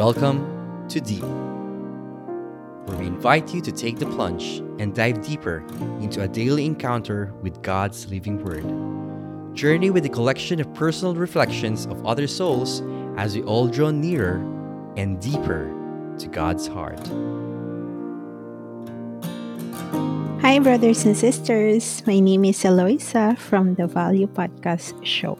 Welcome to Deep, where we invite you to take the plunge and dive deeper into a daily encounter with God's living Word. Journey with a collection of personal reflections of other souls as we all draw nearer and deeper to God's heart. Hi, brothers and sisters. My name is Eloisa from the Value Podcast Show.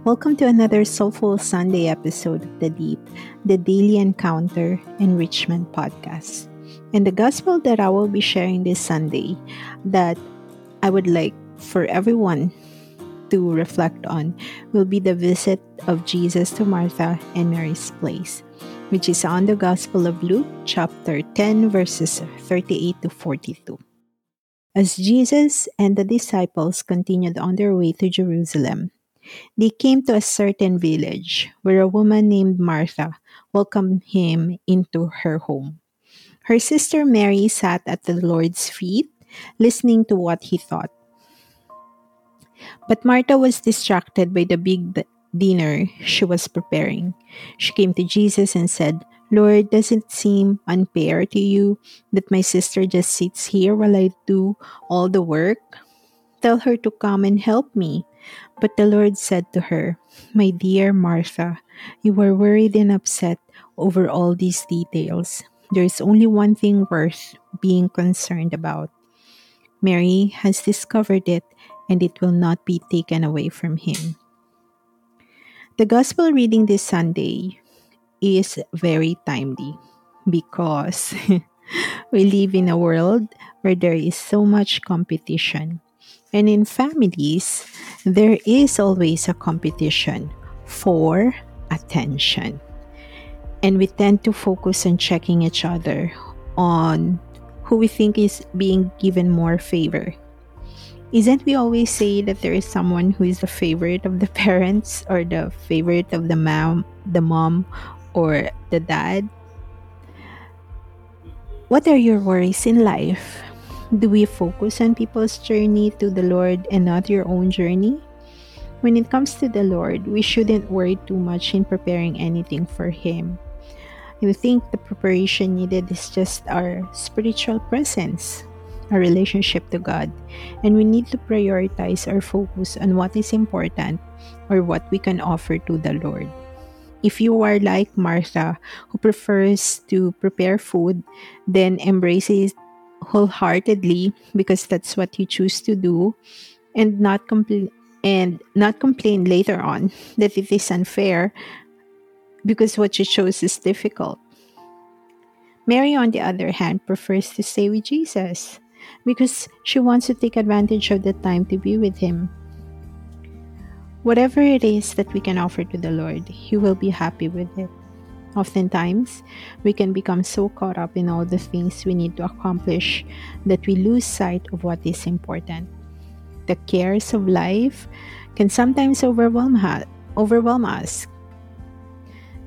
Welcome to another Soulful Sunday episode of The Deep, the Daily Encounter Enrichment Podcast. And the gospel that I will be sharing this Sunday that I would like for everyone to reflect on will be the visit of Jesus to Martha and Mary's place, which is on the Gospel of Luke, chapter 10, verses 38 to 42. As Jesus and the disciples continued on their way to Jerusalem, they came to a certain village where a woman named Martha welcomed him into her home. Her sister Mary sat at the Lord's feet, listening to what he thought. But Martha was distracted by the big dinner she was preparing. She came to Jesus and said, Lord, does it seem unfair to you that my sister just sits here while I do all the work? Tell her to come and help me. But the Lord said to her, My dear Martha, you are worried and upset over all these details. There is only one thing worth being concerned about. Mary has discovered it, and it will not be taken away from him. The gospel reading this Sunday is very timely because we live in a world where there is so much competition. And in families, there is always a competition for attention. And we tend to focus on checking each other on who we think is being given more favor. Isn't we always say that there is someone who is the favorite of the parents or the favorite of the mom, the mom or the dad? What are your worries in life? Do we focus on people's journey to the Lord and not your own journey? When it comes to the Lord, we shouldn't worry too much in preparing anything for Him. I think the preparation needed is just our spiritual presence, our relationship to God, and we need to prioritize our focus on what is important or what we can offer to the Lord. If you are like Martha, who prefers to prepare food, then embrace it wholeheartedly because that's what you choose to do and not complain and not complain later on that it is unfair because what you chose is difficult. Mary, on the other hand, prefers to stay with Jesus because she wants to take advantage of the time to be with Him. Whatever it is that we can offer to the Lord, He will be happy with it. Oftentimes, we can become so caught up in all the things we need to accomplish that we lose sight of what is important. The cares of life can sometimes overwhelm, ha- overwhelm us.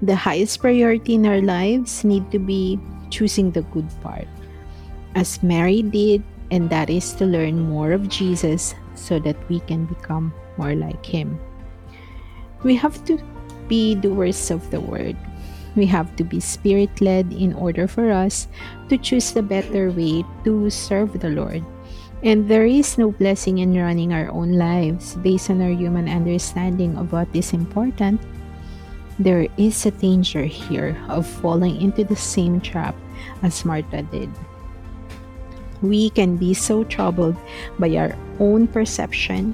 The highest priority in our lives need to be choosing the good part, as Mary did, and that is to learn more of Jesus so that we can become more like Him. We have to be doers of the word we have to be spirit led in order for us to choose the better way to serve the Lord. And there is no blessing in running our own lives based on our human understanding of what is important. There is a danger here of falling into the same trap as Martha did. We can be so troubled by our own perception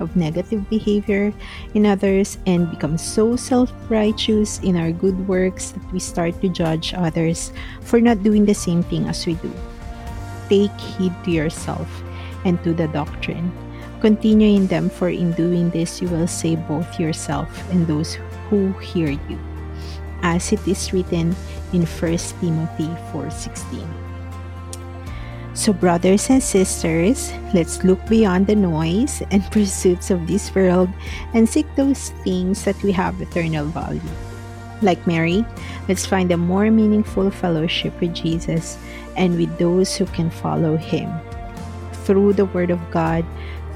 of negative behavior in others and become so self righteous in our good works that we start to judge others for not doing the same thing as we do. Take heed to yourself and to the doctrine. Continue in them, for in doing this you will save both yourself and those who hear you. As it is written in 1 Timothy 4:16. So, brothers and sisters, let's look beyond the noise and pursuits of this world and seek those things that we have eternal value. Like Mary, let's find a more meaningful fellowship with Jesus and with those who can follow Him. Through the Word of God,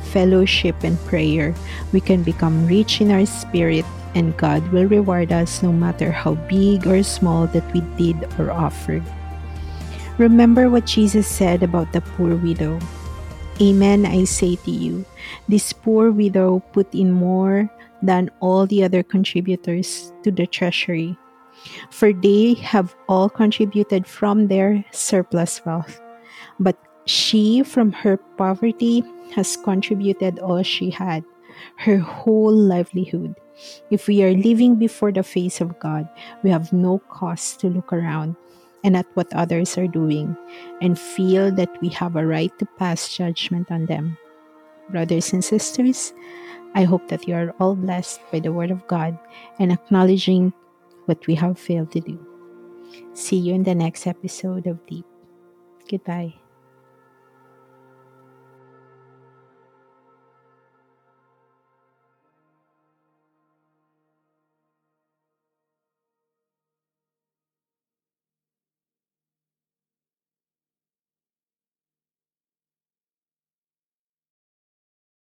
fellowship, and prayer, we can become rich in our spirit and God will reward us no matter how big or small that we did or offered. Remember what Jesus said about the poor widow. Amen, I say to you, this poor widow put in more than all the other contributors to the treasury, for they have all contributed from their surplus wealth. But she, from her poverty, has contributed all she had, her whole livelihood. If we are living before the face of God, we have no cause to look around and at what others are doing and feel that we have a right to pass judgment on them. Brothers and sisters, I hope that you are all blessed by the Word of God and acknowledging what we have failed to do. See you in the next episode of Deep. Goodbye.